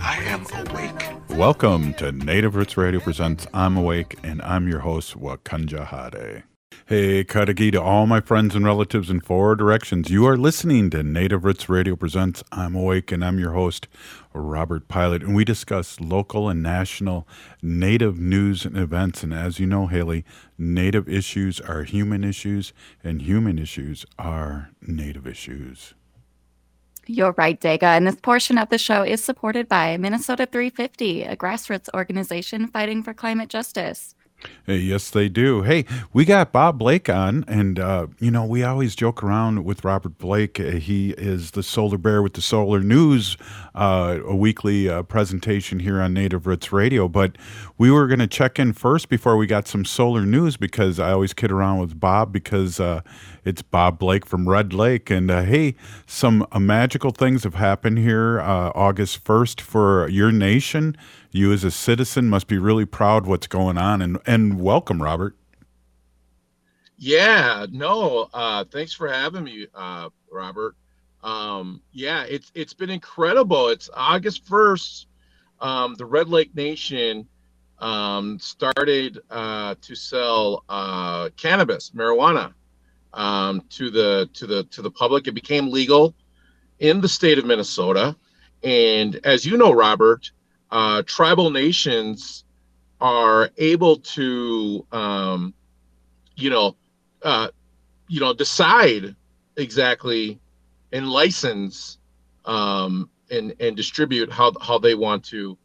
I am awake. Welcome to Native Roots Radio Presents I'm Awake, and I'm your host, Wakanja Hade. Hey, Kadagi to all my friends and relatives in four directions. You are listening to Native Roots Radio Presents I'm Awake, and I'm your host, Robert Pilot. And we discuss local and national Native news and events. And as you know, Haley, Native issues are human issues, and human issues are Native issues. You're right, Dega. And this portion of the show is supported by Minnesota 350, a grassroots organization fighting for climate justice. Yes, they do. Hey, we got Bob Blake on, and uh, you know we always joke around with Robert Blake. Uh, he is the Solar Bear with the Solar News, uh, a weekly uh, presentation here on Native Roots Radio. But we were going to check in first before we got some solar news because I always kid around with Bob because uh, it's Bob Blake from Red Lake, and uh, hey, some magical things have happened here August first for your nation you as a citizen must be really proud what's going on and and welcome robert. Yeah no uh thanks for having me uh robert. Um yeah it's it's been incredible. It's august 1st um the red lake nation um started uh to sell uh cannabis marijuana um to the to the to the public. It became legal in the state of minnesota. And as you know robert uh, tribal nations are able to, um, you know, uh, you know, decide exactly and license um, and and distribute how how they want to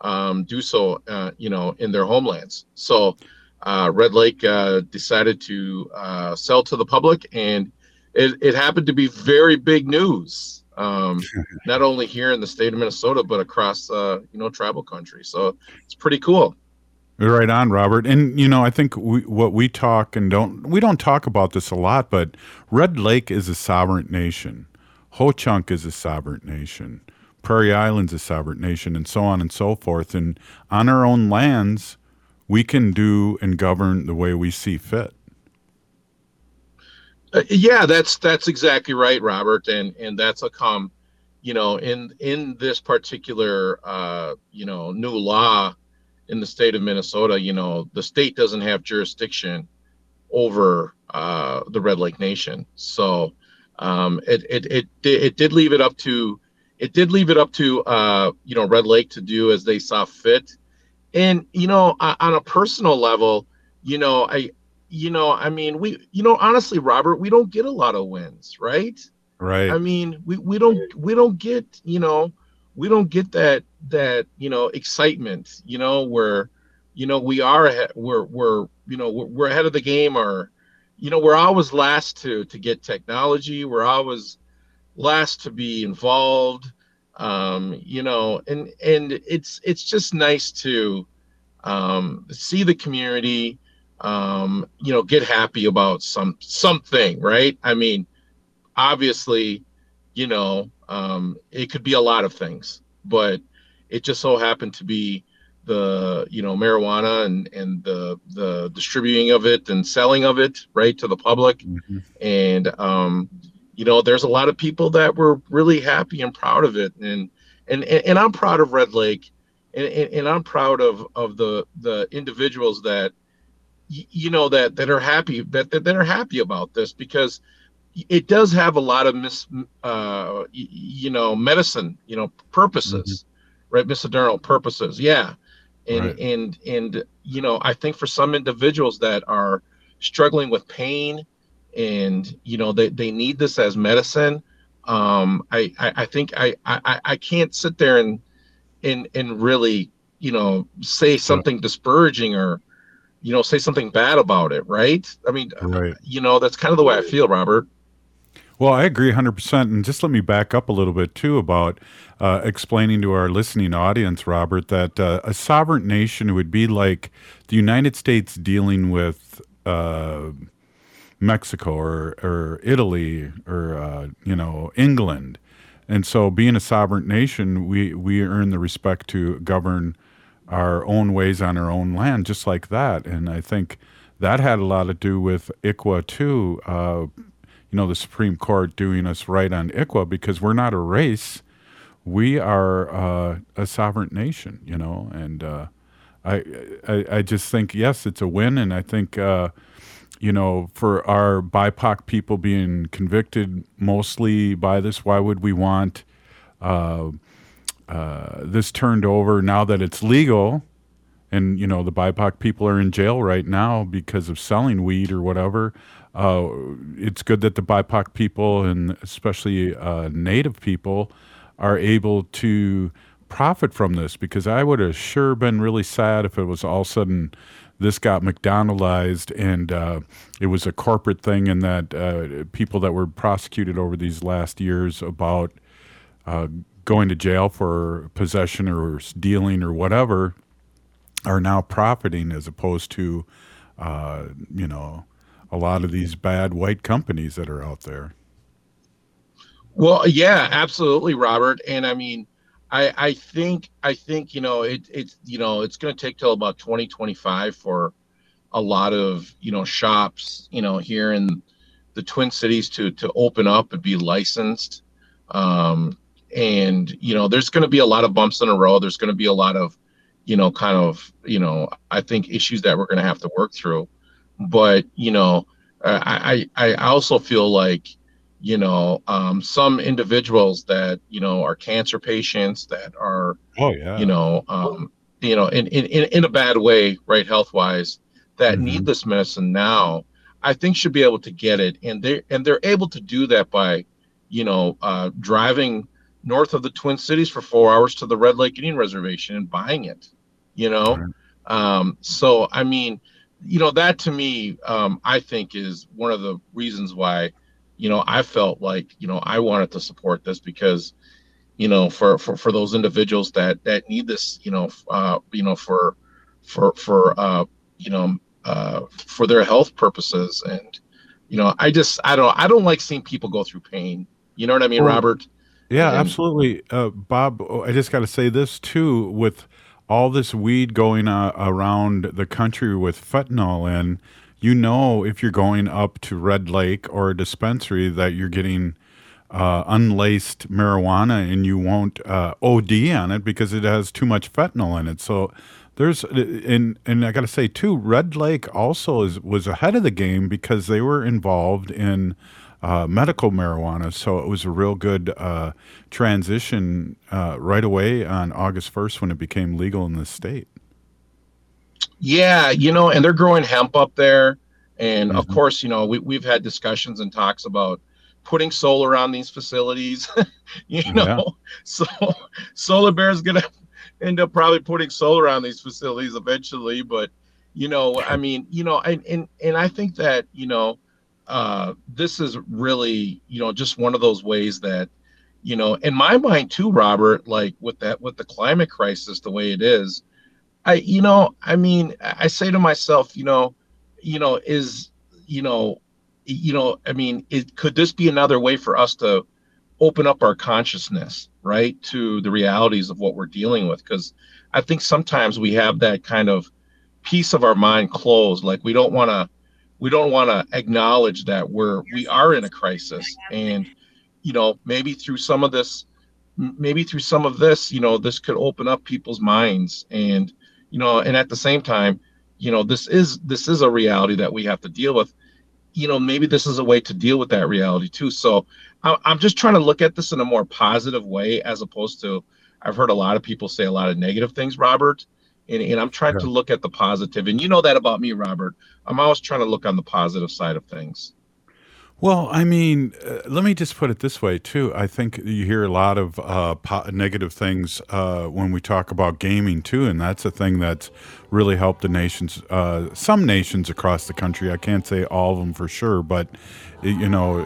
um, do so, uh, you know, in their homelands. So, uh, Red Lake uh, decided to uh, sell to the public, and it, it happened to be very big news um, not only here in the state of Minnesota, but across, uh, you know, tribal country. So it's pretty cool. Right on, Robert. And you know, I think we, what we talk and don't we don't talk about this a lot, but Red Lake is a sovereign nation. Ho Chunk is a sovereign nation. Prairie Island's a sovereign nation, and so on and so forth. And on our own lands, we can do and govern the way we see fit. Uh, yeah, that's that's exactly right, Robert, and and that's a come, you know, in in this particular uh, you know new law in the state of Minnesota, you know, the state doesn't have jurisdiction over uh, the Red Lake Nation, so um, it, it it it did leave it up to it did leave it up to uh, you know Red Lake to do as they saw fit, and you know on a personal level, you know I you know, I mean, we, you know, honestly, Robert, we don't get a lot of wins, right? Right. I mean, we, we don't, we don't get, you know, we don't get that, that, you know, excitement, you know, where, you know, we are, ahead, we're, we're, you know, we're, we're ahead of the game or, you know, we're always last to, to get technology. We're always last to be involved. Um, you know, and, and it's, it's just nice to, um, see the community, um, you know, get happy about some something, right? I mean, obviously, you know, um, it could be a lot of things, but it just so happened to be the you know marijuana and and the the distributing of it and selling of it right to the public mm-hmm. and um you know there's a lot of people that were really happy and proud of it and and and, i'm proud of red lake and, and, and i'm proud of of the the individuals that you know that that are happy that, that that are happy about this because it does have a lot of mis uh you know medicine you know purposes mm-hmm. right medicinal purposes yeah and right. and and you know i think for some individuals that are struggling with pain and you know they, they need this as medicine um I, I i think I, I i can't sit there and and and really you know say something disparaging or you know, say something bad about it, right? I mean, right. you know, that's kind of the way I feel, Robert. Well, I agree 100%. And just let me back up a little bit, too, about uh, explaining to our listening audience, Robert, that uh, a sovereign nation would be like the United States dealing with uh, Mexico or, or Italy or, uh, you know, England. And so, being a sovereign nation, we, we earn the respect to govern our own ways on our own land, just like that. And I think that had a lot to do with ICWA, too uh, you know, the Supreme Court doing us right on ICWA because we're not a race. We are uh, a sovereign nation, you know, and uh, I, I, I just think yes, it's a win, and I think uh, you know for our BIPOC people being convicted mostly by this, why would we want uh, this turned over now that it's legal? And you know the BIPOC people are in jail right now because of selling weed or whatever uh, it's good that the BIPOC people and especially uh, Native people are able to profit from this because I would have sure been really sad if it was all of a sudden this got McDonaldized and uh, it was a corporate thing and that uh, people that were prosecuted over these last years about uh, going to jail for possession or dealing or whatever are now profiting as opposed to, uh, you know, a lot of these bad white companies that are out there. Well, yeah, absolutely, Robert. And I mean, I I think I think you know it it's you know it's going to take till about 2025 for a lot of you know shops you know here in the Twin Cities to to open up and be licensed. Um, and you know, there's going to be a lot of bumps in a row. There's going to be a lot of you know kind of you know I think issues that we're going to have to work through. But you know i i, I also feel like you know um, some individuals that you know are cancer patients that are oh yeah. you know um, you know in, in in a bad way right health wise that Mhm. need this medicine now i think should be able to get it. And they and they're able to do that by you know uh, driving north of the twin cities for four hours to the red lake indian reservation and buying it you know? Right. um, so i mean you know that to me um, i think is one of the reasons why you know i felt like you know i wanted to support this because you know for for, for those individuals that that need this you know uh, you know for for for uh, you know uh, for their health purposes. And you know i just i don't i don't like seeing people go through pain. You know what i mean Well, robert Yeah, And- absolutely. Uh, Bob, oh, I just got to say this too with all this weed going uh, around the country with fentanyl in, you know, if you're going up to Red Lake or a dispensary that you're getting uh, unlaced marijuana and you won't uh, OD on it because it has too much fentanyl in it. So there's and and I got to say too, Red Lake also is was ahead of the game because they were involved in uh, medical marijuana. So it was a real good uh, transition uh, right away on August 1st when it became legal in the state. Yeah, you know, and they're growing hemp up there. And of Mhm. course, you know, we, we've had discussions and talks about putting solar on these facilities. you know, Yeah. so Solar Bear is going to end up probably putting solar on these facilities eventually. But, you know, I mean, you know, and, and, and I think that, you know, uh, this is really, you know, just one of those ways that, you know, in my mind too, Robert, like with that, with the climate crisis, the way it is, I, you know, I mean, I say to myself, you know, you know, is, you know, you know, I mean, it, could this be another way for us to open up our consciousness, right, to the realities of what we're dealing with? Because I think sometimes we have that kind of piece of our mind closed, like we don't want to, we don't want to acknowledge that we're we are in a crisis, and you know, maybe through some of this, maybe through some of this, you know, this could open up people's minds and you know and at the same time you know this is this is a reality that we have to deal with. You know maybe this is a way to deal with that reality too. So i'm just trying to look at this in a more positive way as opposed to i've heard a lot of people say a lot of negative things robert and, and i'm trying to look at the positive and you know that about me robert i'm always trying to look on the positive side of things Well, I mean, uh, let me just put it this way too. I think you hear a lot of uh, po- negative things uh, when we talk about gaming too, and that's a thing that's really helped the nations, uh, some nations across the country. I can't say all of them for sure, but you know,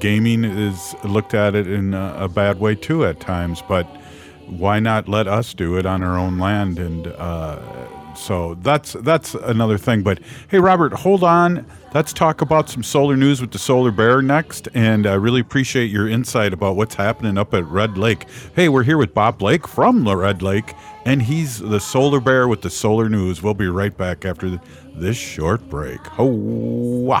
gaming is looked at it in a, a bad way too at times. But why not let us do it on our own land and uh, so that's that's another thing. But hey, Robert, hold on. Let's talk about some solar news with the Solar Bear next. And I really appreciate your insight about what's happening up at Red Lake. Hey, we're here with Bob Blake from the Red Lake, and he's the Solar Bear with the Solar News. We'll be right back after this short break. Ho!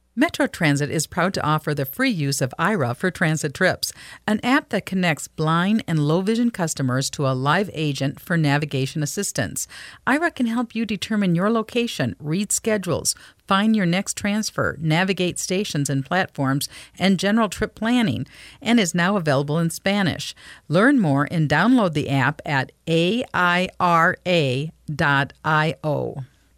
Metro Transit is proud to offer the free use of Aira for transit trips, an app that connects blind and low vision customers to a live agent for navigation assistance. Aira can help you determine your location, read schedules, find your next transfer, navigate stations and platforms, and general trip planning, and is now available in Spanish. Learn more and download the app at aira.io.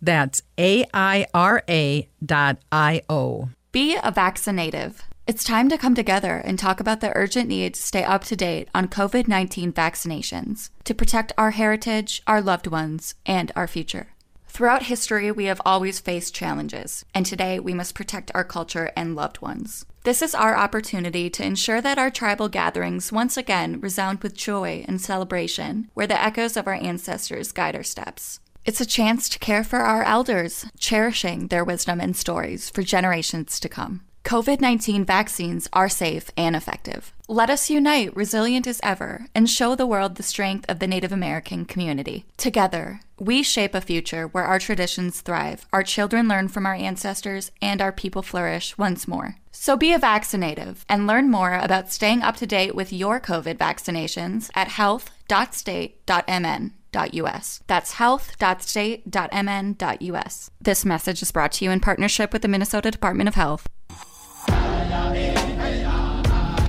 That's A-I-R-A dot I-O. Be a vaccinative. It's time to come together and talk about the urgent need to stay up to date on COVID 19 vaccinations to protect our heritage, our loved ones, and our future. Throughout history, we have always faced challenges, and today we must protect our culture and loved ones. This is our opportunity to ensure that our tribal gatherings once again resound with joy and celebration, where the echoes of our ancestors guide our steps. It's a chance to care for our elders, cherishing their wisdom and stories for generations to come. COVID 19 vaccines are safe and effective. Let us unite, resilient as ever, and show the world the strength of the Native American community. Together, we shape a future where our traditions thrive, our children learn from our ancestors, and our people flourish once more. So be a vaccinative and learn more about staying up to date with your COVID vaccinations at health.state.mn. Us. That's health.state.mn.us. This message is brought to you in partnership with the Minnesota Department of Health.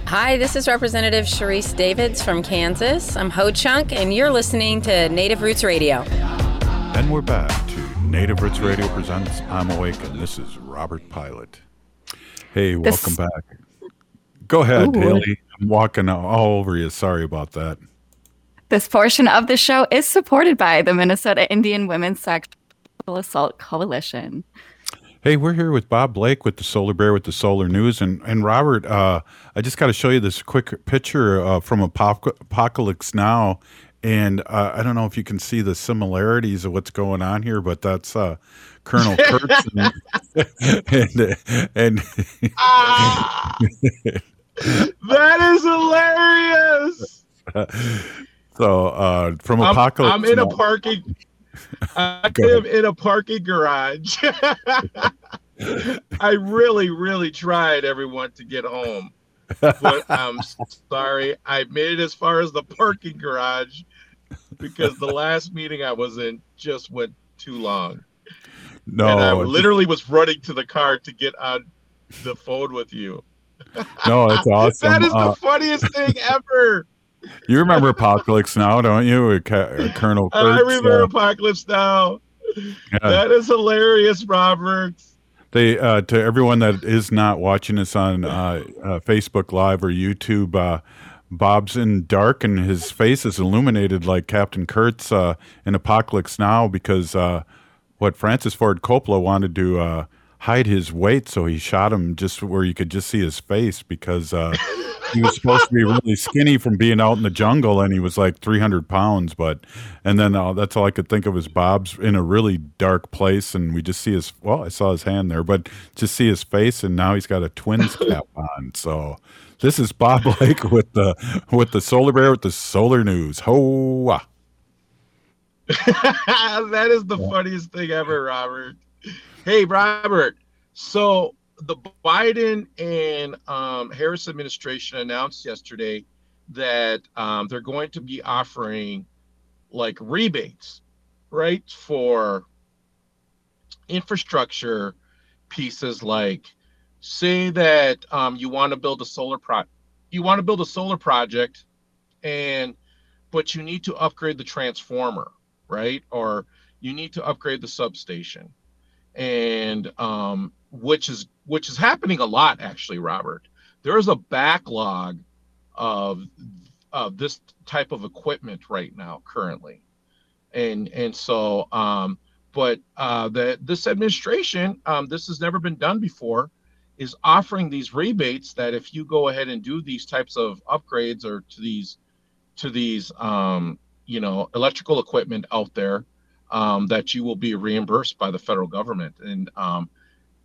Hi, this is Representative Sharice Davids from Kansas. I'm Ho Chunk, and you're listening to Native Roots Radio. And we're back to Native Roots Radio presents I'm Awake, and this is Robert Pilot. Hey, welcome this... back. Go ahead, Ooh. Haley. I'm walking all over you. Sorry about that. This portion of the show is supported by the Minnesota Indian Women's Sexual Assault Coalition. Hey, we're here with Bob Blake with the Solar Bear with the Solar News, and and Robert, uh, I just got to show you this quick picture uh, from Apocalypse Now, and uh, I don't know if you can see the similarities of what's going on here, but that's uh, Colonel Kurtz and and, and ah, that is hilarious. So uh, from I'm, apocalypse, I'm in a parking. I am in a parking garage. I really, really tried everyone to get home, but I'm sorry. I made it as far as the parking garage because the last meeting I was in just went too long. No, and I literally was running to the car to get on the phone with you. No, it's awesome. that is the uh, funniest thing ever. You remember Apocalypse Now, don't you? Uh, Colonel Kurtz, I remember uh, Apocalypse Now. Yeah. That is hilarious, Robert. They uh, to everyone that is not watching us on uh, uh Facebook Live or YouTube. Uh, Bob's in dark and his face is illuminated like Captain Kurtz in Apocalypse Now because what Francis Ford Coppola wanted to hide his weight, so he shot him just where you could just see his face because he was supposed to be really skinny from being out in the jungle, and he was like 300 pounds. But and then uh, that's all I could think of is Bob's in a really dark place, and we just see his. Well, I saw his hand there, but just see his face, and now he's got a twins cap on. So this is Bob Lake with the with the solar bear with the solar news. Ho! that is the funniest thing ever, Robert. Hey, Robert. So the Biden and um, Harris administration announced yesterday that um, they're going to be offering like rebates, right, for infrastructure pieces like say that um, you want to build a solar pro you want to build a solar project and but you need to upgrade the transformer right or you need to upgrade the substation. And um, which is which is happening a lot actually robert there is a backlog of of this type of equipment right now currently. And and so um but uh the this administration um this has never been done before is offering these rebates that if you go ahead and do these types of upgrades or to these to these um you know electrical equipment out there um that you will be reimbursed by the federal government. And um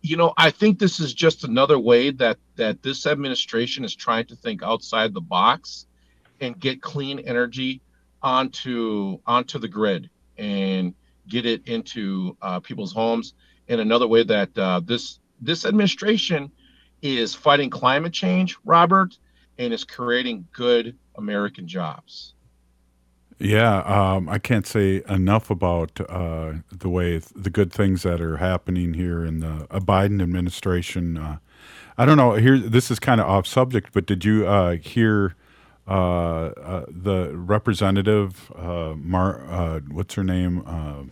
you know i think this is just another way that that this administration is trying to think outside the box and get clean energy onto onto the grid and get it into uh, people's homes. In another way that uh, this this administration is fighting climate change robert and is creating good american jobs Yeah, um, I can't say enough about uh, the way the good things that are happening here in the uh, Biden administration. Uh, I don't know. Here, this is kind of off subject, but did you uh, hear uh, uh, the representative Mar? What's her name? What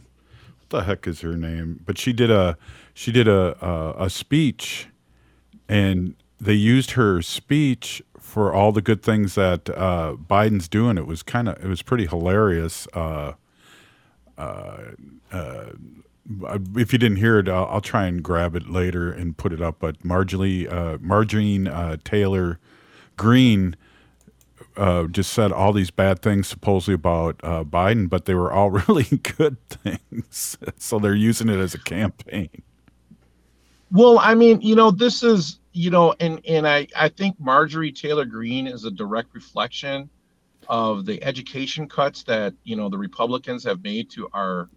the heck is her name? But she did a she did a a, a speech, and they used her speech for all the good things that uh, Biden's doing. It was kind of it was pretty hilarious. Uh, uh, uh, if you didn't hear it, I'll, I'll try and grab it later and put it up. But Marjorie uh, Margarine uh, Taylor Greene uh, just said all these bad things supposedly about uh, Biden, but they were all really good things. so they're using it as a campaign. Well, I mean, you know, this is, you know, and and I I think Marjorie Taylor Greene is a direct reflection of the education cuts that you know the Republicans have made to our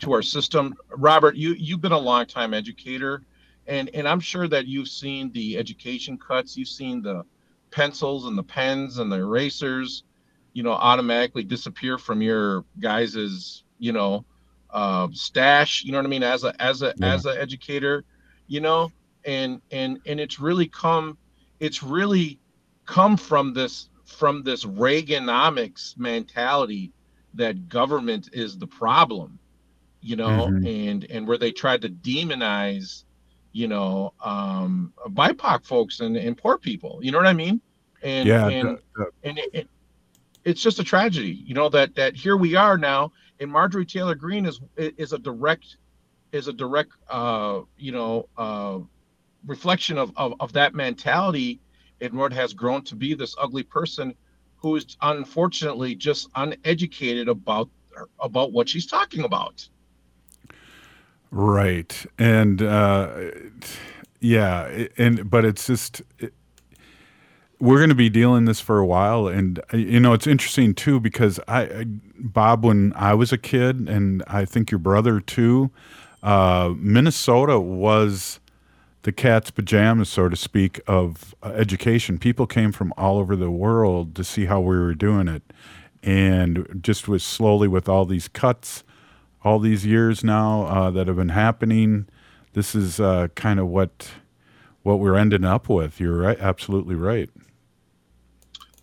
to our system. Robert, you you've been a longtime educator, and and I'm sure that you've seen the education cuts. You've seen the pencils and the pens and the erasers, you know, automatically disappear from your guys's you know uh, stash. You know what I mean? As a as a Yeah. as an educator, you know, and and and it's really come, it's really come from this from this Reaganomics mentality that government is the problem, you know, Mhm. and and where they tried to demonize, you know, um, BIPOC folks and, and poor people. You know what I mean? And Yeah, and and it, it, it's just a tragedy, you know, that that here we are now, and Marjorie Taylor Greene is is a direct is a direct uh, you know uh, reflection of, of of that mentality what has grown to be this ugly person who is unfortunately just uneducated about about what she's talking about. Right. And uh, yeah, and but it's just it, we're going to be dealing this for a while and uh, you know it's interesting too because I, I Bob when I was a kid and I think your brother too uh, Minnesota was the cat's pajamas so to speak of uh, education people came from all over the world to see how we were doing it and just was slowly with all these cuts all these years now uh, that have been happening. This is uh, kind of what what we're ending up with. You're right, absolutely right.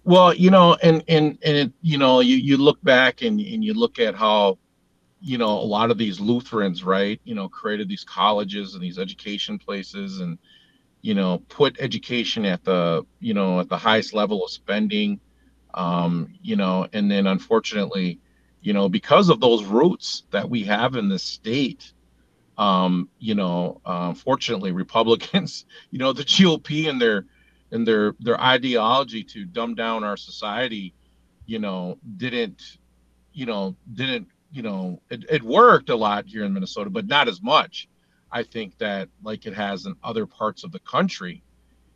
Well, you know, and and and it, you know, you you look back and and you look at how, you know, a lot of these Lutherans, right, you know, created these colleges and these education places, and you know, put education at the you know at the highest level of spending, um, you know, and then unfortunately, you know, because of those roots that we have in this state, um, you know, uh, fortunately, Republicans, you know, the GOP and their and their their ideology to dumb down our society, you know, didn't, you know, didn't, you know, it, it worked a lot here in Minnesota, but not as much. I think that like it has in other parts of the country,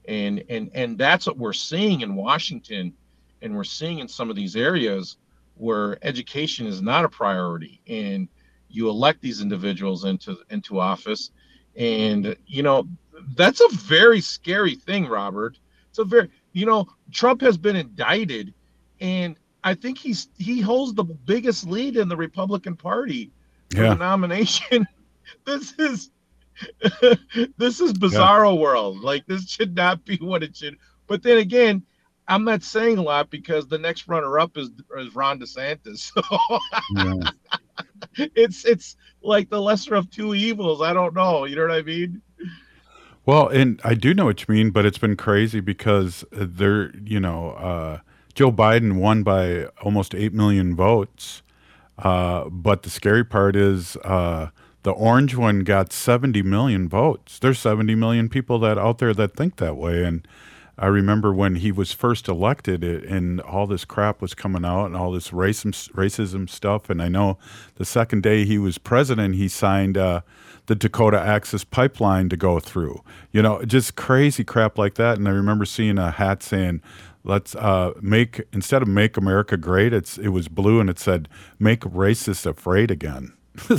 and and and that's what we're seeing in Washington, and we're seeing in some of these areas where education is not a priority and you elect these individuals into into office and you know that's a very scary thing robert it's a very you know trump has been indicted and i think he's he holds the biggest lead in the republican party for Yeah. the nomination. This is this is bizarro world. Like this should not be what it should but then again i'm not saying a lot because the next runner up is, is ron desantis. So Yeah. it's it's like the lesser of two evils. I don't know. You know what i mean? Well, and I do know what you mean, but it's been crazy because they're, you know, uh, Joe Biden won by almost 8 million votes. Uh, but the scary part is uh, the orange one got 70 million votes. There's 70 million people that out there that think that way. And I remember when he was first elected and all this crap was coming out and all this racism, racism stuff. And I know the second day he was president, he signed uh, the Dakota Access Pipeline to go through. You know, just crazy crap like that. And I remember seeing a hat saying, let's uh, make, instead of make America great, it's it was blue and it said, make racists afraid again.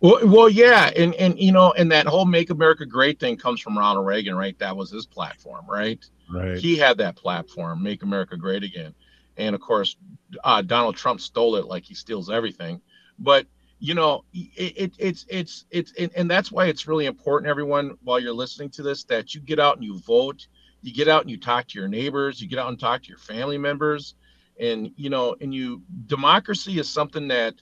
Well, well, yeah, and and you know, and that whole "Make America Great" thing comes from Ronald Reagan, right? That was his platform, right? Right. He had that platform, "Make America Great Again," and of course, uh, Donald Trump stole it like he steals everything. But you know, it, it it's it's it's and, and that's why it's really important, everyone, while you're listening to this, that you get out and you vote, you get out and you talk to your neighbors, you get out and talk to your family members, and you know, and you democracy is something that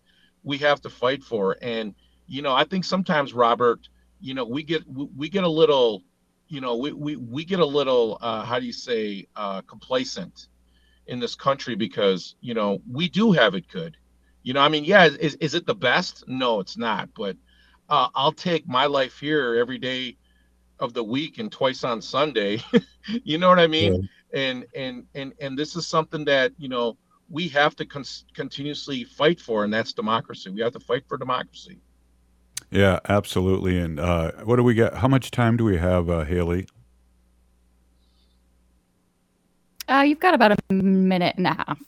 we have to fight for, and you know, I think sometimes, Robert, you know, we get we, get a little, you know, we we, we get a little, uh, how do you say, uh, complacent in this country because you know we do have it good. You know, I mean, yeah, is is it the best? No, it's not. But uh, I'll take my life here every day of the week and twice on Sunday. you know what I mean? And and and and this is something that you know we have to con- continuously fight for, and that's democracy. We have to fight for democracy. Yeah, absolutely. And uh, what do we get? How much time do we have, uh, Haley? Uh, you've got about a minute and a half.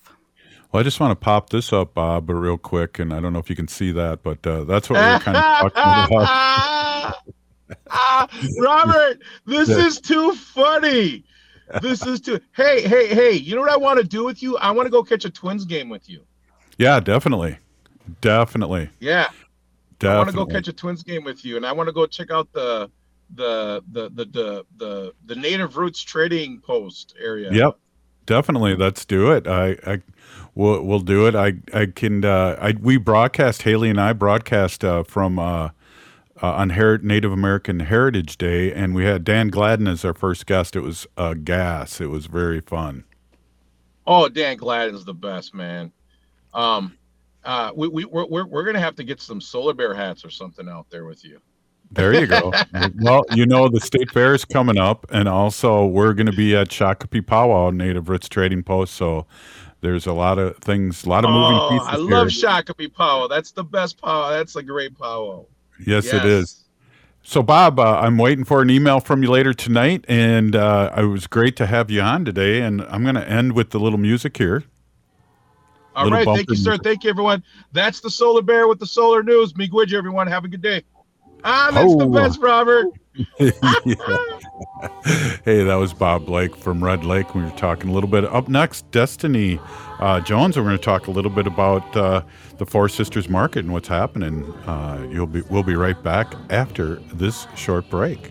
Well, I just want to pop this up, Bob, real quick, and I don't know if you can see that, but uh, that's what we are kind of talking about. Ah, Robert, this Yeah. is too funny. This is too. Hey, hey, hey! You know what I want to do with you? I want to go catch a Twins game with you. Yeah, definitely, definitely, Yeah, I want to go catch a Twins game with you, and I want to go check out the the the the the the, the Native Roots Trading Post area. Yep, definitely. Let's do it. I, I, we'll, we'll do it. I, I can. Uh, I we broadcast Haley and I broadcast uh, from uh, uh, on Her- Native American Heritage Day, and we had Dan Gladden as our first guest. It was uh, gas. It was very fun. Oh, Dan Gladden's the best man. Um, uh, we we we're we're, we're gonna have to get some solar bear hats or something out there with you. There you go. well, you know the state fair is coming up, and also we're going to be at Shakopee Powwow Native Roots Trading Post. So there's a lot of things, a lot of moving Oh, pieces I here. love Shakopee powwow. That's the best powwow. That's a great powwow. Yes, it is. So, Bob, uh, I'm waiting for an email from you later tonight, and uh, it was great to have you on today. And I'm going to end with the little music here. All right, thank you, sir. Thank you, everyone. That's the Solar Bear with the Solar News. Miigwech, everyone. Have a good day. Ah, that's the Oh. best, Robert. hey, that was Bob Blake from Red Lake. We were talking a little bit. Up next, Destiny uh, Jones. We're going to talk a little bit about uh, the Four Sisters Market and what's happening. Uh, you'll be we'll be right back after this short break.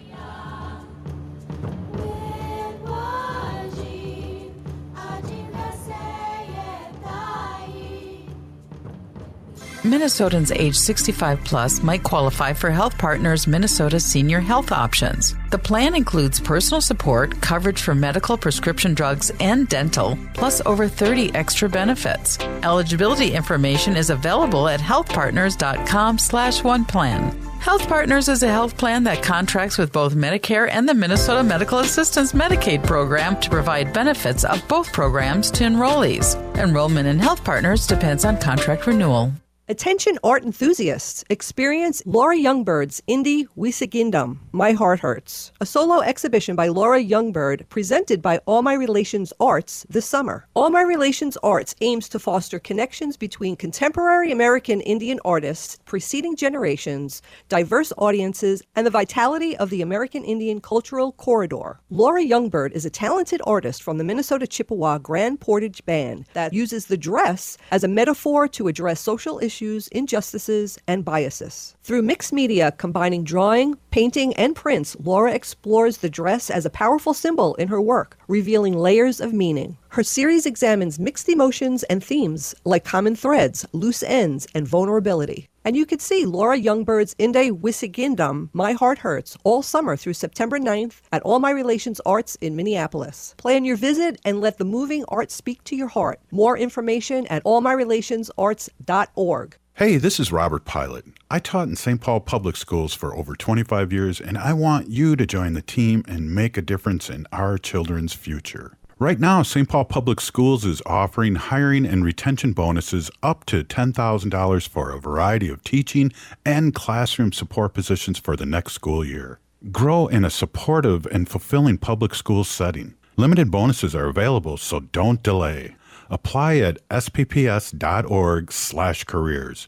Minnesotans age 65 plus might qualify for Health Partners Minnesota Senior Health Options. The plan includes personal support, coverage for medical prescription drugs and dental, plus over 30 extra benefits. Eligibility information is available at healthpartners.com slash one plan. Health Partners is a health plan that contracts with both Medicare and the Minnesota Medical Assistance Medicaid program to provide benefits of both programs to enrollees. Enrollment in Health Partners depends on contract renewal. Attention art enthusiasts, experience Laura Youngbird's Inde Wisigindam, My Heart Hurts, a solo exhibition by Laura Youngbird presented by All My Relations Arts this summer. All My Relations Arts aims to foster connections between contemporary American Indian artists, preceding generations, diverse audiences, and the vitality of the American Indian cultural corridor. Laura Youngbird is a talented artist from the Minnesota Chippewa Grand Portage Band that uses the dress as a metaphor to address social issues injustices, and biases. Through mixed media combining drawing, painting, and prints, Laura explores the dress as a powerful symbol in her work, revealing layers of meaning. Her series examines mixed emotions and themes like common threads, loose ends, and vulnerability. And you can see Laura Youngbird's Inde Wisigindam, My Heart Hurts, all summer through September 9th at All My Relations Arts in Minneapolis. Plan your visit and let the moving art speak to your heart. More information at allmyrelationsarts.org. Hey, this is Robert Pilot. I taught in St. Paul Public Schools for over 25 years, and I want you to join the team and make a difference in our children's future. Right now, St. Paul Public Schools is offering hiring and retention bonuses up to $10,000 for a variety of teaching and classroom support positions for the next school year. Grow in a supportive and fulfilling public school setting. Limited bonuses are available, so don't delay. Apply at spps.org/careers.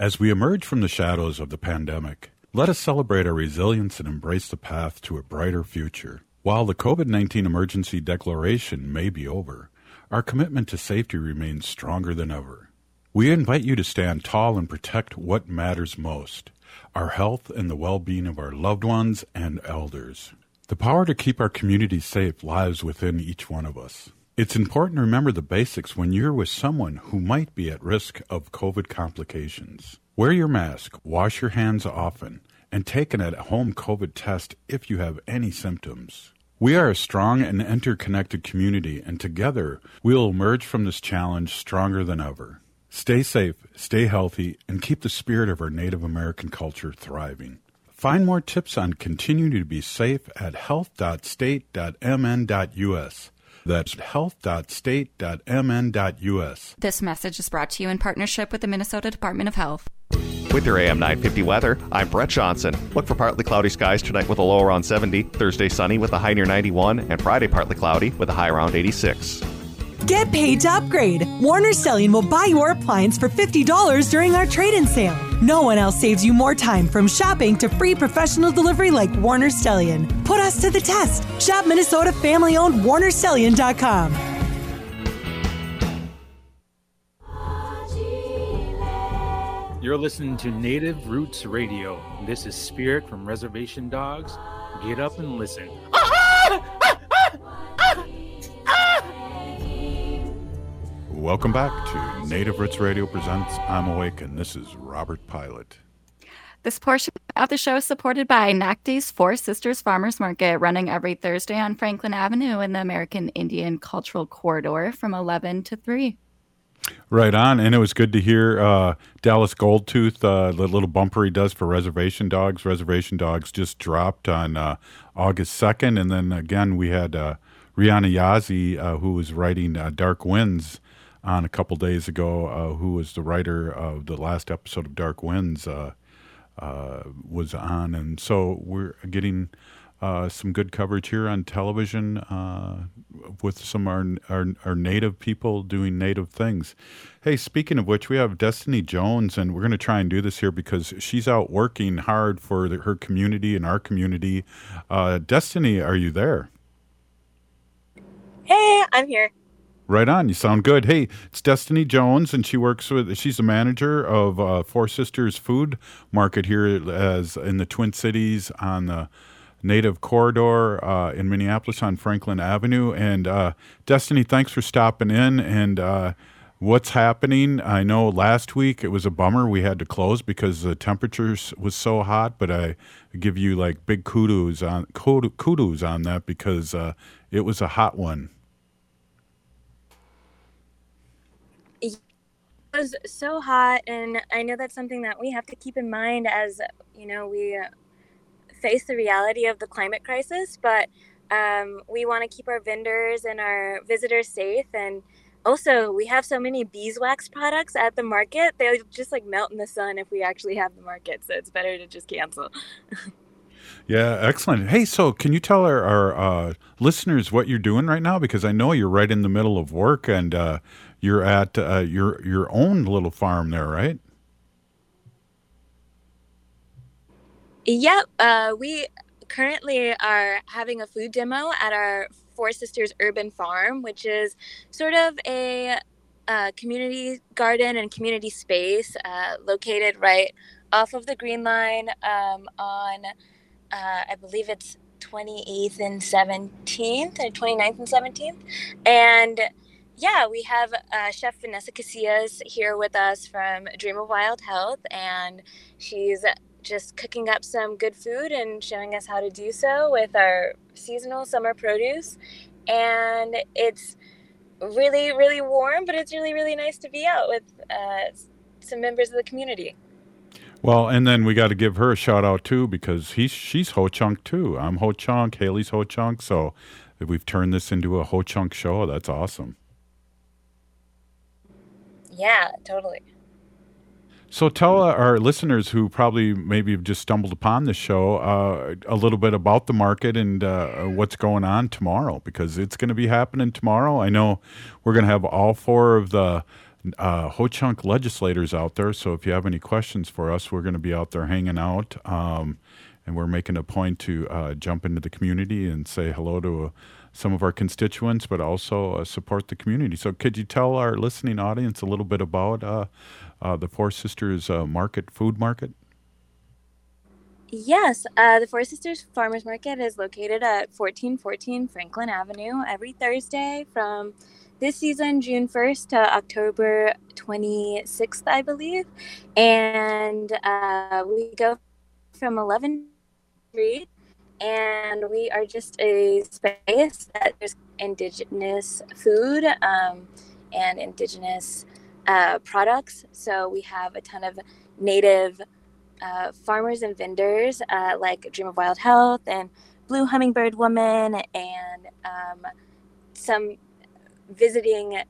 As we emerge from the shadows of the pandemic, let us celebrate our resilience and embrace the path to a brighter future. While the COVID 19 emergency declaration may be over, our commitment to safety remains stronger than ever. We invite you to stand tall and protect what matters most our health and the well being of our loved ones and elders. The power to keep our communities safe lies within each one of us. It's important to remember the basics when you're with someone who might be at risk of COVID complications. Wear your mask, wash your hands often, and take an at home COVID test if you have any symptoms. We are a strong and interconnected community, and together we will emerge from this challenge stronger than ever. Stay safe, stay healthy, and keep the spirit of our Native American culture thriving. Find more tips on continuing to be safe at health.state.mn.us. That's health.state.mn.us. This message is brought to you in partnership with the Minnesota Department of Health. With your AM 950 weather, I'm Brett Johnson. Look for partly cloudy skies tonight with a low around 70, Thursday sunny with a high near 91, and Friday partly cloudy with a high around 86. Get paid to upgrade. Warner Stellian will buy your appliance for $50 during our trade in sale. No one else saves you more time from shopping to free professional delivery like Warner Stellian. Put us to the test. Shop Minnesota family owned WarnerStellian.com. You're listening to Native Roots Radio. This is Spirit from Reservation Dogs. Get up and listen. Ah, ah, ah, Welcome back to Native Roots Radio presents I'm Awake, and this is Robert Pilot. This portion of the show is supported by NACDI's Four Sisters Farmers Market, running every Thursday on Franklin Avenue in the American Indian Cultural Corridor from 11 to 3. Right on, and it was good to hear uh, Dallas Goldtooth, uh, the little bumper he does for Reservation Dogs. Reservation Dogs just dropped on uh, August 2nd, and then again we had uh, Rihanna Yazi, uh, who was writing uh, Dark Winds on a couple days ago, uh, who was the writer of the last episode of Dark Winds, uh, uh, was on, and so we're getting uh, some good coverage here on television uh, with some our, our our native people doing native things. Hey, speaking of which, we have Destiny Jones, and we're going to try and do this here because she's out working hard for the, her community and our community. Uh, Destiny, are you there? Hey, I'm here. Right on. You sound good. Hey, it's Destiny Jones, and she works with. She's the manager of uh, Four Sisters Food Market here, as in the Twin Cities on the Native Corridor uh, in Minneapolis on Franklin Avenue. And uh, Destiny, thanks for stopping in. And uh, what's happening. I know last week it was a bummer we had to close because the temperatures was so hot, but I give you like big kudos on kudos on that because uh, it was a hot one. Was so hot, and I know that's something that we have to keep in mind as you know we face the reality of the climate crisis. But um, we want to keep our vendors and our visitors safe, and also we have so many beeswax products at the market; they'll just like melt in the sun if we actually have the market. So it's better to just cancel. Yeah, excellent. Hey, so can you tell our, our uh, listeners what you're doing right now? Because I know you're right in the middle of work and uh, you're at uh, your your own little farm there, right? Yep. Uh, we currently are having a food demo at our Four Sisters Urban Farm, which is sort of a, uh, community garden and community space uh, located right off of the Green Line um, on, uh, I believe it's 28th and 17th, or 29th and 17th. And yeah, we have uh, Chef Vanessa Casillas here with us from Dream of Wild Health, and she's just cooking up some good food and showing us how to do so with our seasonal summer produce. And it's really, really warm, but it's really, really nice to be out with uh, some members of the community. Well, and then we got to give her a shout out too because he's she's Ho Chunk too. I'm Ho Chunk, Haley's Ho Chunk. So we've turned this into a Ho Chunk show. That's awesome. Yeah, totally. So tell our listeners who probably maybe have just stumbled upon the show uh, a little bit about the market and uh, what's going on tomorrow because it's going to be happening tomorrow. I know we're going to have all four of the uh, Ho Chunk legislators out there. So if you have any questions for us, we're going to be out there hanging out. Um, and we're making a point to uh, jump into the community and say hello to uh, some of our constituents, but also uh, support the community. So, could you tell our listening audience a little bit about uh, uh, the Four Sisters Market, food market? Yes, uh, the Four Sisters Farmers Market is located at 1414 Franklin Avenue every Thursday from this season, June 1st to October 26th, I believe. And uh, we go from 11 Street, and we are just a space that there's indigenous food um, and indigenous uh, products. So we have a ton of native uh, farmers and vendors uh, like Dream of Wild Health and Blue Hummingbird Woman and um, some visiting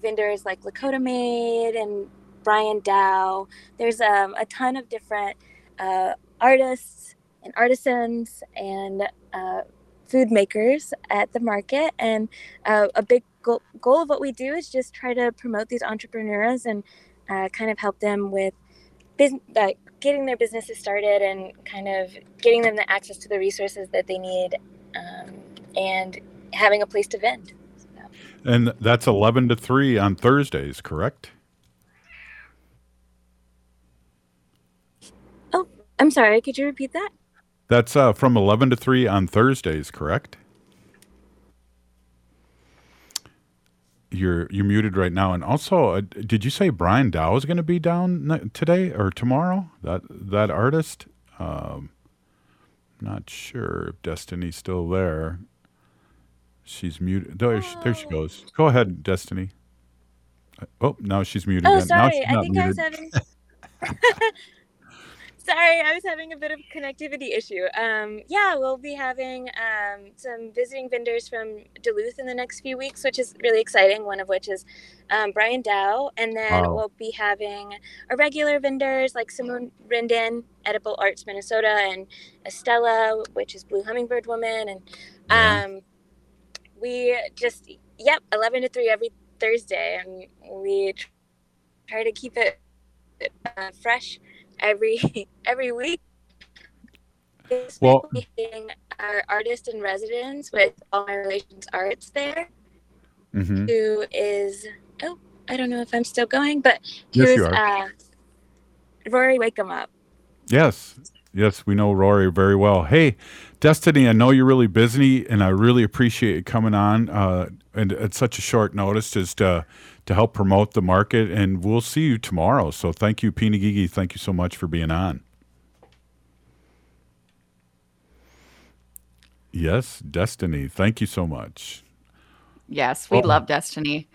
vendors like Lakota Made and Brian Dow. There's um, a ton of different uh, artists and artisans and uh, food makers at the market. And uh, a big goal, goal, of what we do is just try to promote these entrepreneurs and uh, kind of help them with business, getting their businesses started and kind of getting them the access to the resources that they need um, and having a place to vend. And that's 11 to 3 on Thursdays, correct? Oh, I'm sorry. Could you repeat that? That's uh, from 11 to 3 on Thursdays, correct? You're you're muted right now. And also, uh, did you say Brian Dow is going to be down today or tomorrow? That that artist? Um, not sure if Destiny's still there. She's muted. There, she, there she goes. Go ahead, Destiny. Uh, oh, now she's muted. Oh, again. sorry. I think muted. I was having. Sorry, I was having a bit of connectivity issue. Um, yeah, we'll be having um, some visiting vendors from Duluth in the next few weeks, which is really exciting. One of which is um, Brian Dow, and then Oh. we'll be having our regular vendors like Simone Rendon, Edible Arts Minnesota, and Estella, which is Blue Hummingbird Woman, and um, we just yep, eleven to three every Thursday, and we try to keep it uh, fresh every every week. Well- week we're having our artist in residence with all my relations arts there, Mhm. who is oh I don't know if I'm still going, but Yes, who's uh, Rory Wakemup. Yes. Yes, we know Rory very well. Hey, Destiny, I know you're really busy, and I really appreciate you coming on uh, and at such a short notice just uh, to help promote the market. And we'll see you tomorrow. So thank you, Pina Gigi. Thank you so much for being on. Yes, Destiny. Thank you so much. Yes, we Oh. love Destiny.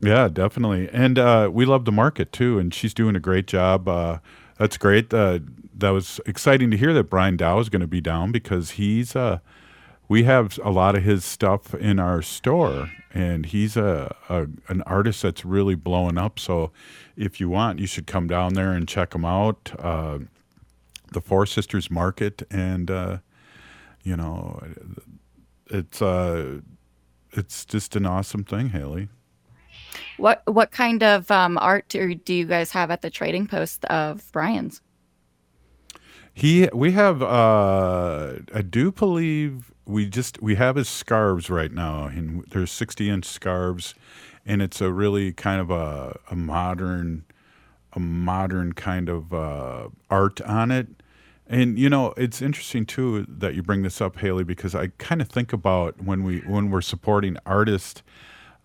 Yeah, definitely. And uh, we love the market too. And she's doing a great job. Uh, that's great. Uh, that was exciting to hear that Brian Dow is going to be down because he's, uh, we have a lot of his stuff in our store and he's a, a an artist that's really blowing up. So if you want, you should come down there and check him out. Uh, the Four Sisters Market. And, uh, you know, it's, uh, it's just an awesome thing, Haley. What what kind of um, art do, do you guys have at the trading post of Brian's? He, we have, uh, I do believe we just we have his scarves right now, and there's 60 inch scarves, and it's a really kind of a, a modern, a modern kind of uh, art on it. And you know, it's interesting too that you bring this up, Haley, because I kind of think about when we when we're supporting artists.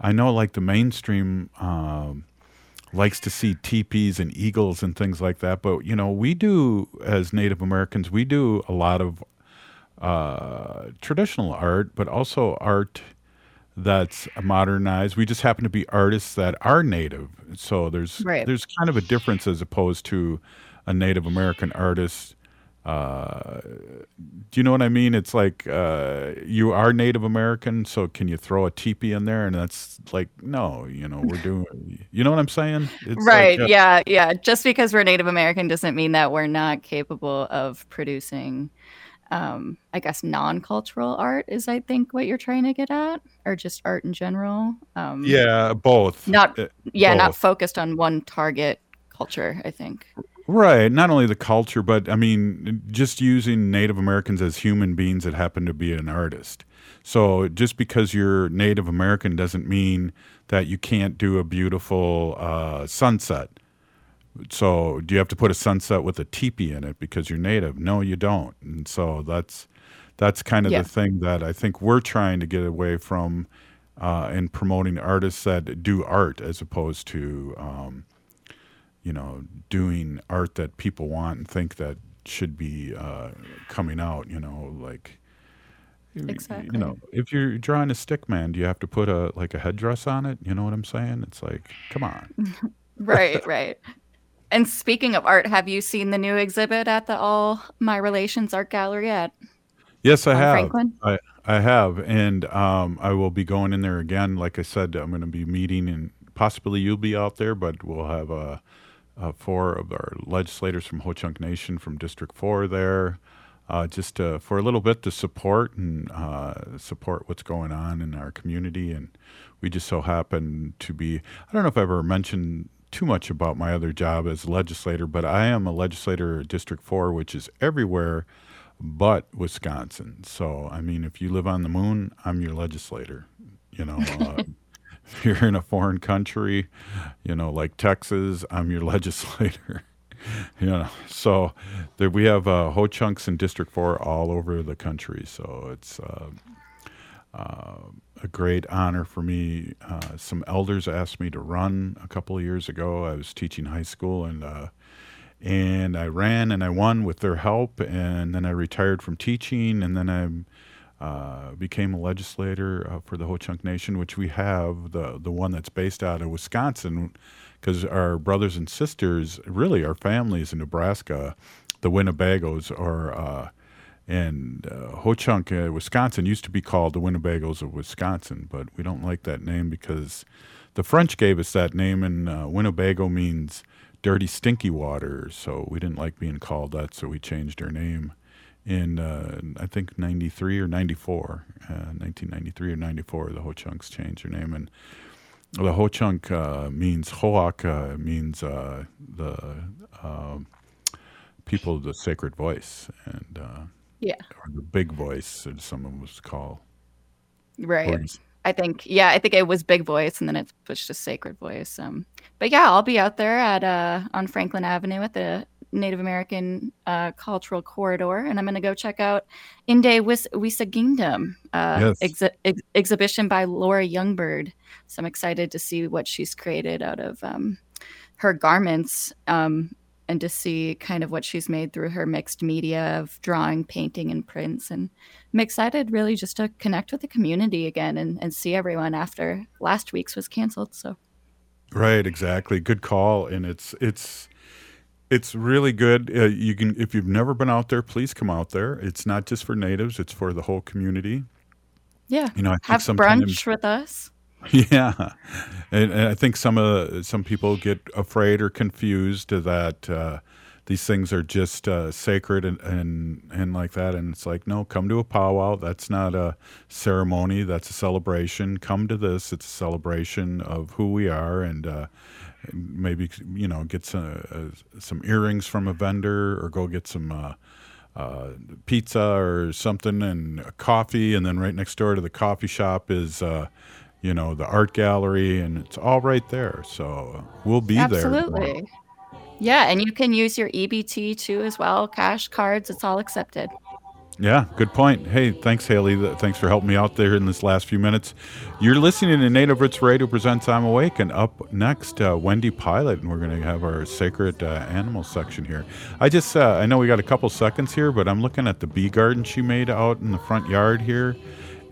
I know, like the mainstream. Um, likes to see teepees and eagles and things like that. But you know, we do as Native Americans, we do a lot of uh, traditional art, but also art that's modernized. We just happen to be artists that are native, so there's Right. there's kind of a difference as opposed to a Native American artist. Uh, do you know what I mean? It's like uh, you are Native American, so can you throw a teepee in there? And that's like, no, you know, we're doing. You know what I'm saying? It's right. like, uh, yeah. Yeah. Just because we're Native American doesn't mean that we're not capable of producing, um, I guess, non cultural art, is I think what you're trying to get at, or just art in general. Um, Yeah, both. Not, Uh, yeah, not focused on one target culture, I think. Right. Not only the culture, but I mean, just using Native Americans as human beings that happen to be an artist. So just because you're Native American doesn't mean that you can't do a beautiful uh, sunset. So do you have to put a sunset with a teepee in it because you're Native? No, you don't. And so that's that's kind of Yeah. the thing that I think we're trying to get away from uh, in promoting artists that do art as opposed to. Um, you know, doing art that people want and think that should be uh, coming out. You know, like Exactly. You know, if you're drawing a stick man, do you have to put a like a headdress on it? You know what I'm saying? It's like, come on. right, right. And speaking of art, have you seen the new exhibit at the All My Relations Art Gallery at Yes, I have. Franklin? I I have, and um, I will be going in there again. Like I said, I'm going to be meeting, and possibly you'll be out there, but we'll have uh, uh, four of our legislators from Ho Chunk Nation from District Four there, uh, just uh, for a little bit to support and uh, support what's going on in our community. And we just so happen to be. I don't know if I ever mentioned too much about my other job as legislator, but I am a legislator at District Four, which is everywhere but Wisconsin. So, I mean, if you live on the moon, I'm your legislator. You know, uh, if you're in a foreign country, you know, like Texas, I'm your legislator. you know, so there, we have uh, Ho Chunks in District 4 all over the country. So it's uh, uh, a great honor for me. Uh, some elders asked me to run a couple of years ago. I was teaching high school and uh, and I ran and I won with their help. And then I retired from teaching, and then I uh, became a legislator uh, for the Ho Chunk Nation, which we have the the one that's based out of Wisconsin, because our brothers and sisters, really our families in Nebraska, the Winnebagos are. And uh, Ho Chunk, uh, Wisconsin, used to be called the Winnebagos of Wisconsin, but we don't like that name because the French gave us that name, and uh, Winnebago means dirty, stinky water. So we didn't like being called that, so we changed our name in uh, I think '93 or '94, uh, 1993 or '94. The Ho Chunks changed their name, and the Ho Chunk uh, means Hoak uh, means uh, the uh, people of the sacred voice, and Yeah. or the big voice, as someone was called. Right. Is- I think yeah, I think it was big voice and then it switched to sacred voice. Um but yeah, I'll be out there at uh on Franklin Avenue at the Native American uh, cultural corridor, and I'm going to go check out Inde Wis- Wisigindam uh, Yes. exhi- ex- exhibition by Laura Youngbird. So I'm excited to see what she's created out of um, her garments um, and to see kind of what she's made through her mixed media of drawing, painting, and prints. And I'm excited really just to connect with the community again and, and see everyone after last week's was canceled. So Right, exactly. Good call, and it's it's it's really good. Uh, you can if you've never been out there, please come out there. It's not just for natives; it's for the whole community. yeah, You know, I have brunch with us. Yeah, and, and I think some of some people get afraid or confused that uh, these things are just uh, sacred and, and and like that. And it's like, no, come to a powwow. That's not a ceremony. That's a celebration. Come to this. It's a celebration of who we are, and uh, maybe you know get some uh, some earrings from a vendor, or go get some. Uh, uh, pizza or something and coffee, and then right next door to the coffee shop is, uh, you know, the art gallery, and it's all right there. So we'll be there. Absolutely. Yeah, and you can use your EBT too as well, cash cards. It's all accepted. Yeah, good point. Hey, thanks, Haley. Thanks for helping me out there in this last few minutes. You're listening to Native Roots Radio presents I'm Awake, and up next, uh, Wendy Pilot, and we're going to have our sacred uh, animal section here. I just, uh, I know we got a couple seconds here, but I'm looking at the bee garden she made out in the front yard here,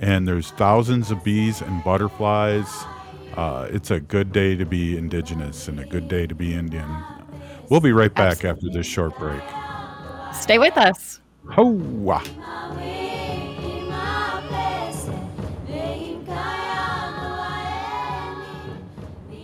and there's thousands of bees and butterflies. Uh, it's a good day to be indigenous and a good day to be Indian. We'll be right back after this short break. Stay with us. Hoa!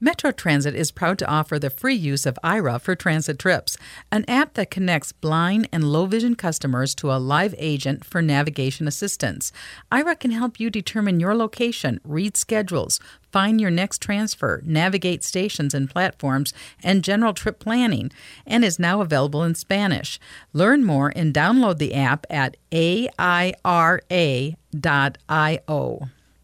Metro Transit is proud to offer the free use of Aira for transit trips, an app that connects blind and low vision customers to a live agent for navigation assistance. Aira can help you determine your location, read schedules, find your next transfer, navigate stations and platforms, and general trip planning, and is now available in Spanish. Learn more and download the app at aira.io.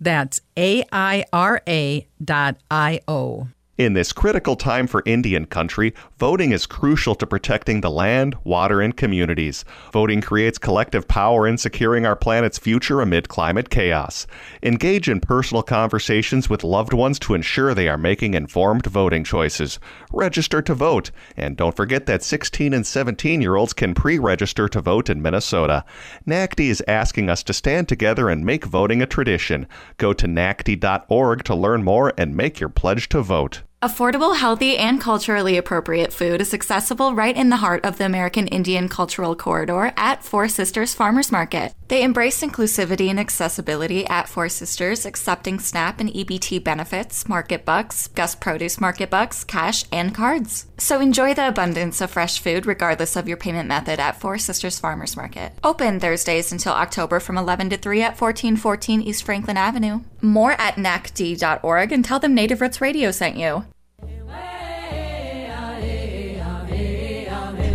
That's A-I-R-A dot I-O. In this critical time for Indian country, voting is crucial to protecting the land, water, and communities. Voting creates collective power in securing our planet's future amid climate chaos. Engage in personal conversations with loved ones to ensure they are making informed voting choices. Register to vote. And don't forget that 16 and 17 year olds can pre register to vote in Minnesota. NACDI is asking us to stand together and make voting a tradition. Go to NACDI.org to learn more and make your pledge to vote. Affordable, healthy, and culturally appropriate food is accessible right in the heart of the American Indian Cultural Corridor at Four Sisters Farmers Market. They embrace inclusivity and accessibility at Four Sisters, accepting SNAP and EBT benefits, market bucks, Gus Produce market bucks, cash, and cards. So enjoy the abundance of fresh food regardless of your payment method at Four Sisters Farmers Market. Open Thursdays until October from 11 to 3 at 1414 East Franklin Avenue. More at nacdi.org and tell them Native Roots Radio sent you.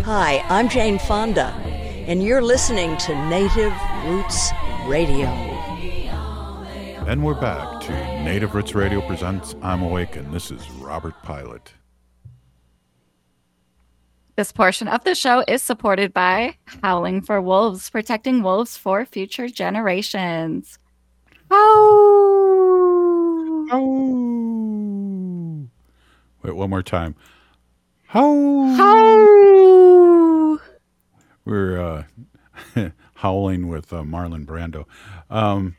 Hi, I'm Jane Fonda, and you're listening to Native Roots Radio. And we're back to Native Roots Radio presents I'm Awake, and this is Robert Pilot. This portion of the show is supported by Howling for Wolves, protecting wolves for future generations. Oh. Wait, one more time. How? How? We're uh, howling with uh, Marlon Brando. Um,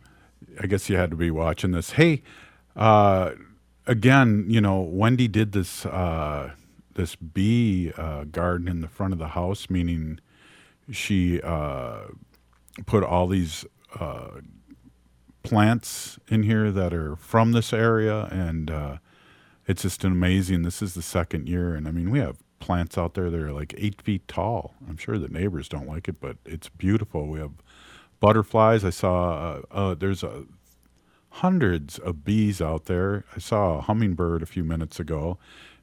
I guess you had to be watching this. Hey, uh, again, you know, Wendy did this uh, this bee uh, garden in the front of the house, meaning she uh, put all these plants in here that are from this area, and it's just amazing. This is the second year, and I mean, we have plants out there that are like eight feet tall. I'm sure the neighbors don't like it, but it's beautiful. We have butterflies. I saw uh, uh, there's a hundreds of bees out there. I saw a hummingbird a few minutes ago,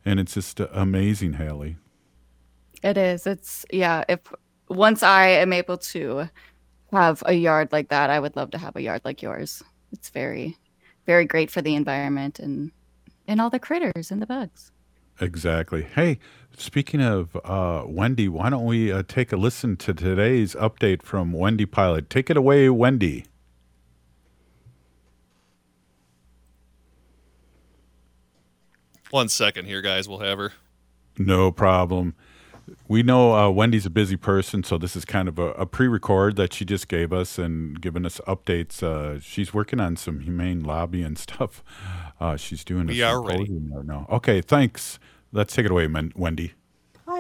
and it's just amazing, Haley. It is. It's yeah. If once I am able to have a yard like that, I would love to have a yard like yours. It's very, very great for the environment and and all the critters and the bugs. Exactly. Hey, speaking of uh, Wendy, why don't we uh, take a listen to today's update from Wendy Pilot? Take it away, Wendy. One second here, guys. We'll have her. No problem. We know uh, Wendy's a busy person, so this is kind of a, a pre-record that she just gave us and giving us updates. Uh, she's working on some humane lobby and stuff. Uh, she's doing we a are ready. right now. Okay, thanks. Let's take it away, Wendy.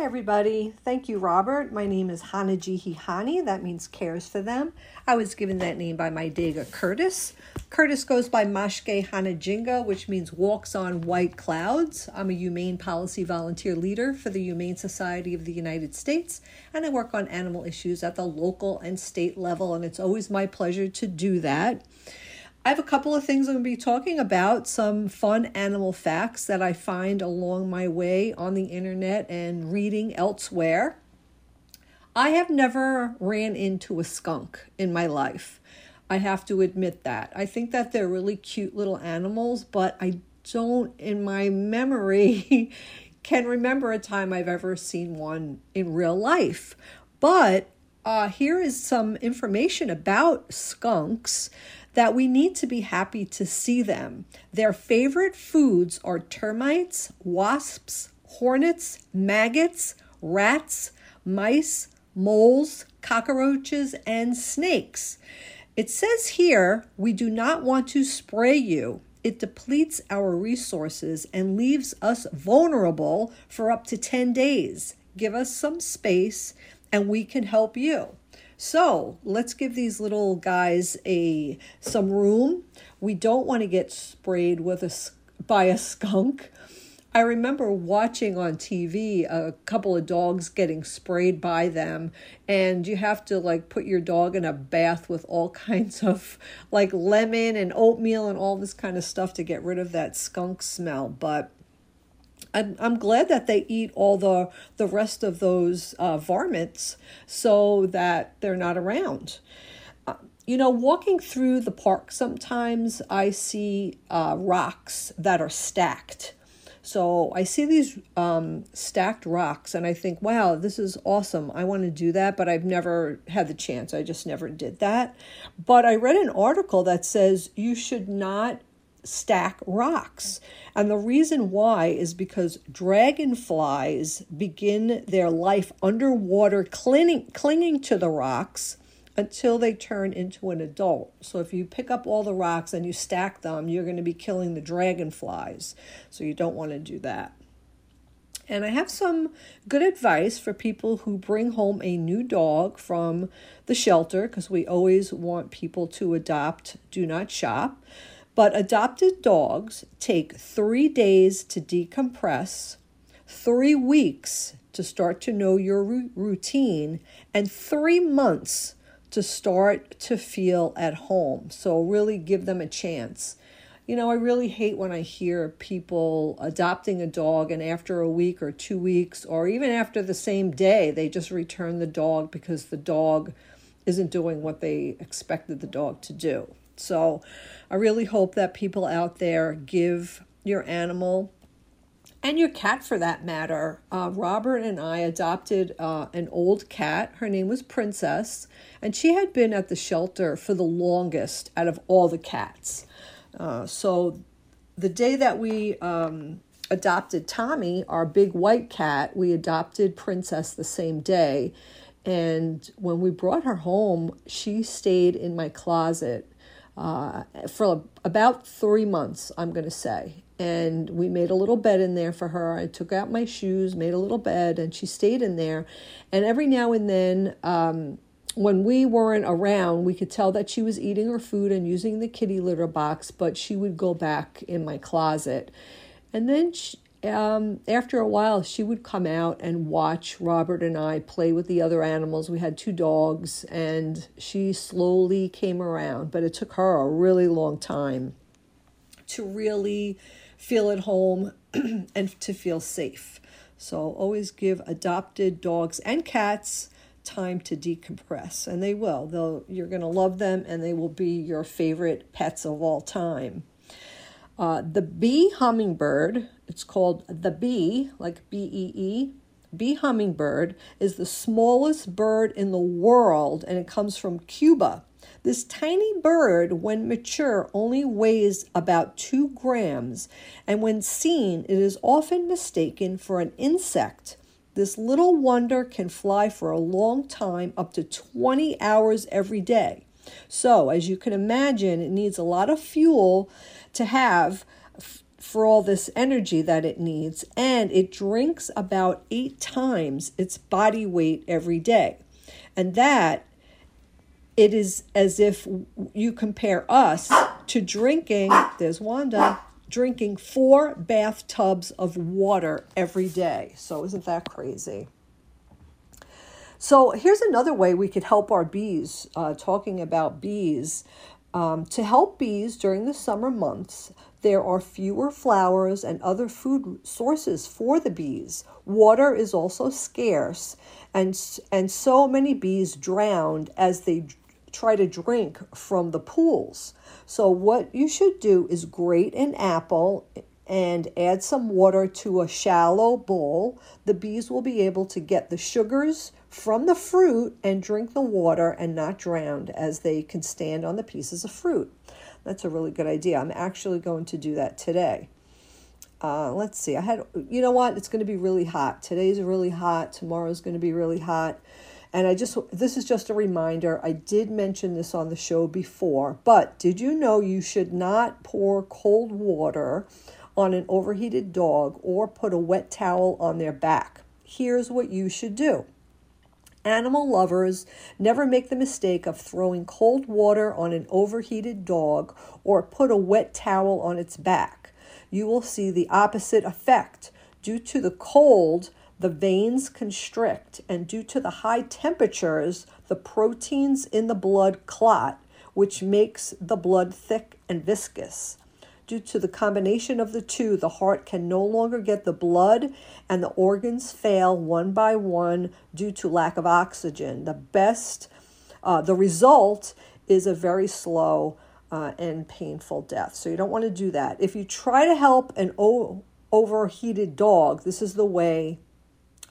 Everybody. Thank you, Robert. My name is Hanaji Hihani. That means cares for them. I was given that name by my Dega Curtis. Curtis goes by Mashke Hanajinga, which means walks on white clouds. I'm a humane policy volunteer leader for the Humane Society of the United States, and I work on animal issues at the local and state level, and it's always my pleasure to do that. I have a couple of things I'm going to be talking about, some fun animal facts that I find along my way on the internet and reading elsewhere. I have never ran into a skunk in my life. I have to admit that. I think that they're really cute little animals, but I don't, in my memory, can remember a time I've ever seen one in real life. But uh, here is some information about skunks that we need to be happy to see them. Their favorite foods are termites, wasps, hornets, maggots, rats, mice, moles, cockroaches, and snakes. It says here we do not want to spray you. It depletes our resources and leaves us vulnerable for up to 10 days. Give us some space and we can help you. So let's give these little guys a some room. We don't want to get sprayed with a by a skunk. I remember watching on TV a couple of dogs getting sprayed by them, and you have to like put your dog in a bath with all kinds of like lemon and oatmeal and all this kind of stuff to get rid of that skunk smell. But I'm, I'm glad that they eat all the the rest of those uh, varmints so that they're not around. Uh, you know, walking through the park, sometimes I see uh, rocks that are stacked. So I see these um, stacked rocks and I think, wow, this is awesome. I want to do that, but I've never had the chance. I just never did that. But I read an article that says you should not stack rocks. And the reason why is because dragonflies begin their life underwater, clinging, clinging to the rocks until they turn into an adult. So if you pick up all the rocks and you stack them, you're going to be killing the dragonflies. So you don't want to do that. And I have some good advice for people who bring home a new dog from the shelter because we always want people to adopt, do not shop. But adopted dogs take three days to decompress, three weeks to start to know your routine, and three months to start to feel at home. So, really give them a chance. You know, I really hate when I hear people adopting a dog and after a week or two weeks, or even after the same day, they just return the dog because the dog isn't doing what they expected the dog to do. So I really hope that people out there give your animal and your cat for that matter. Uh, Robert and I adopted uh, an old cat. Her name was Princess, and she had been at the shelter for the longest out of all the cats. Uh, so the day that we um, adopted Tommy, our big white cat, we adopted Princess the same day. And when we brought her home, she stayed in my closet uh, for about three months, I'm going to say. And we made a little bed in there for her. I took out my shoes, made a little bed, and she stayed in there. And every now and then, um, when we weren't around, we could tell that she was eating her food and using the kitty litter box, but she would go back in my closet. And then she, um, after a while, she would come out and watch Robert and I play with the other animals. We had two dogs, and she slowly came around, but it took her a really long time to really feel at home and to feel safe. So always give adopted dogs and cats time to decompress, and they will. They'll you're going to love them, and they will be your favorite pets of all time. Uh, the bee hummingbird, it's called the bee, like B E E. Bee hummingbird is the smallest bird in the world, and it comes from Cuba. This tiny bird, when mature, only weighs about two grams, and when seen, it is often mistaken for an insect. This little wonder can fly for a long time, up to 20 hours every day. So, as you can imagine, it needs a lot of fuel to have for all this energy that it needs, and it drinks about eight times its body weight every day. And that it is as if you compare us to drinking, there's Wanda, drinking four bathtubs of water every day. So, isn't that crazy? So, here's another way we could help our bees, uh, talking about bees. Um, to help bees during the summer months, there are fewer flowers and other food sources for the bees. Water is also scarce, and, and so many bees drowned as they try to drink from the pools. So, what you should do is grate an apple and add some water to a shallow bowl. The bees will be able to get the sugars from the fruit and drink the water and not drown as they can stand on the pieces of fruit. That's a really good idea. I'm actually going to do that today. Uh, let's see. I had, you know what? It's going to be really hot. Today's really hot. Tomorrow's going to be really hot. And I just, this is just a reminder. I did mention this on the show before, but did you know you should not pour cold water on an overheated dog or put a wet towel on their back? Here's what you should do. Animal lovers never make the mistake of throwing cold water on an overheated dog or put a wet towel on its back. You will see the opposite effect. Due to the cold, the veins constrict, and due to the high temperatures, the proteins in the blood clot, which makes the blood thick and viscous. Due to the combination of the two, the heart can no longer get the blood and the organs fail one by one due to lack of oxygen. The best, uh, the result is a very slow uh, and painful death. So you don't want to do that. If you try to help an o- overheated dog, this is the way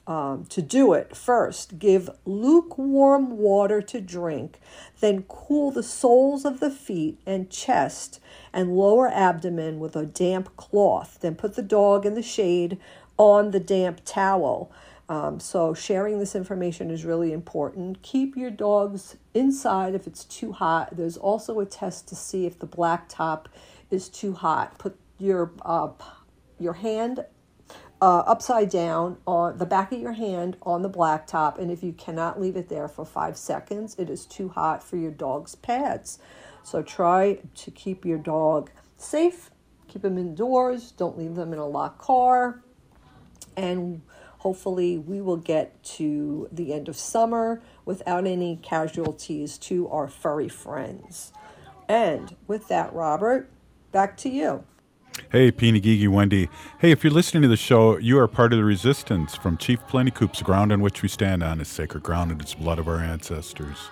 um, to do it. First, give lukewarm water to drink, then cool the soles of the feet and chest and lower abdomen with a damp cloth. Then put the dog in the shade on the damp towel. Um, so, sharing this information is really important. Keep your dogs inside if it's too hot. There's also a test to see if the black top is too hot. Put your uh, your hand uh, upside down on the back of your hand on the blacktop. And if you cannot leave it there for five seconds, it is too hot for your dog's pads. So try to keep your dog safe, keep them indoors, don't leave them in a locked car. And hopefully, we will get to the end of summer without any casualties to our furry friends. And with that, Robert, back to you. Hey, Peeny Gigi Wendy. Hey, if you're listening to the show, you are part of the resistance from Chief Plenty Plentycoop's ground on which we stand on is sacred ground and it's blood of our ancestors.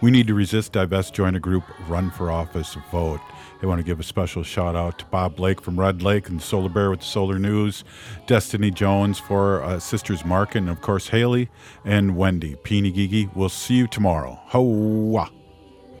We need to resist, divest, join a group, run for office, vote. I want to give a special shout out to Bob Blake from Red Lake and Solar Bear with the Solar News, Destiny Jones for uh, Sisters Mark, and of course Haley and Wendy. Peeny Gigi, we'll see you tomorrow. Hoa!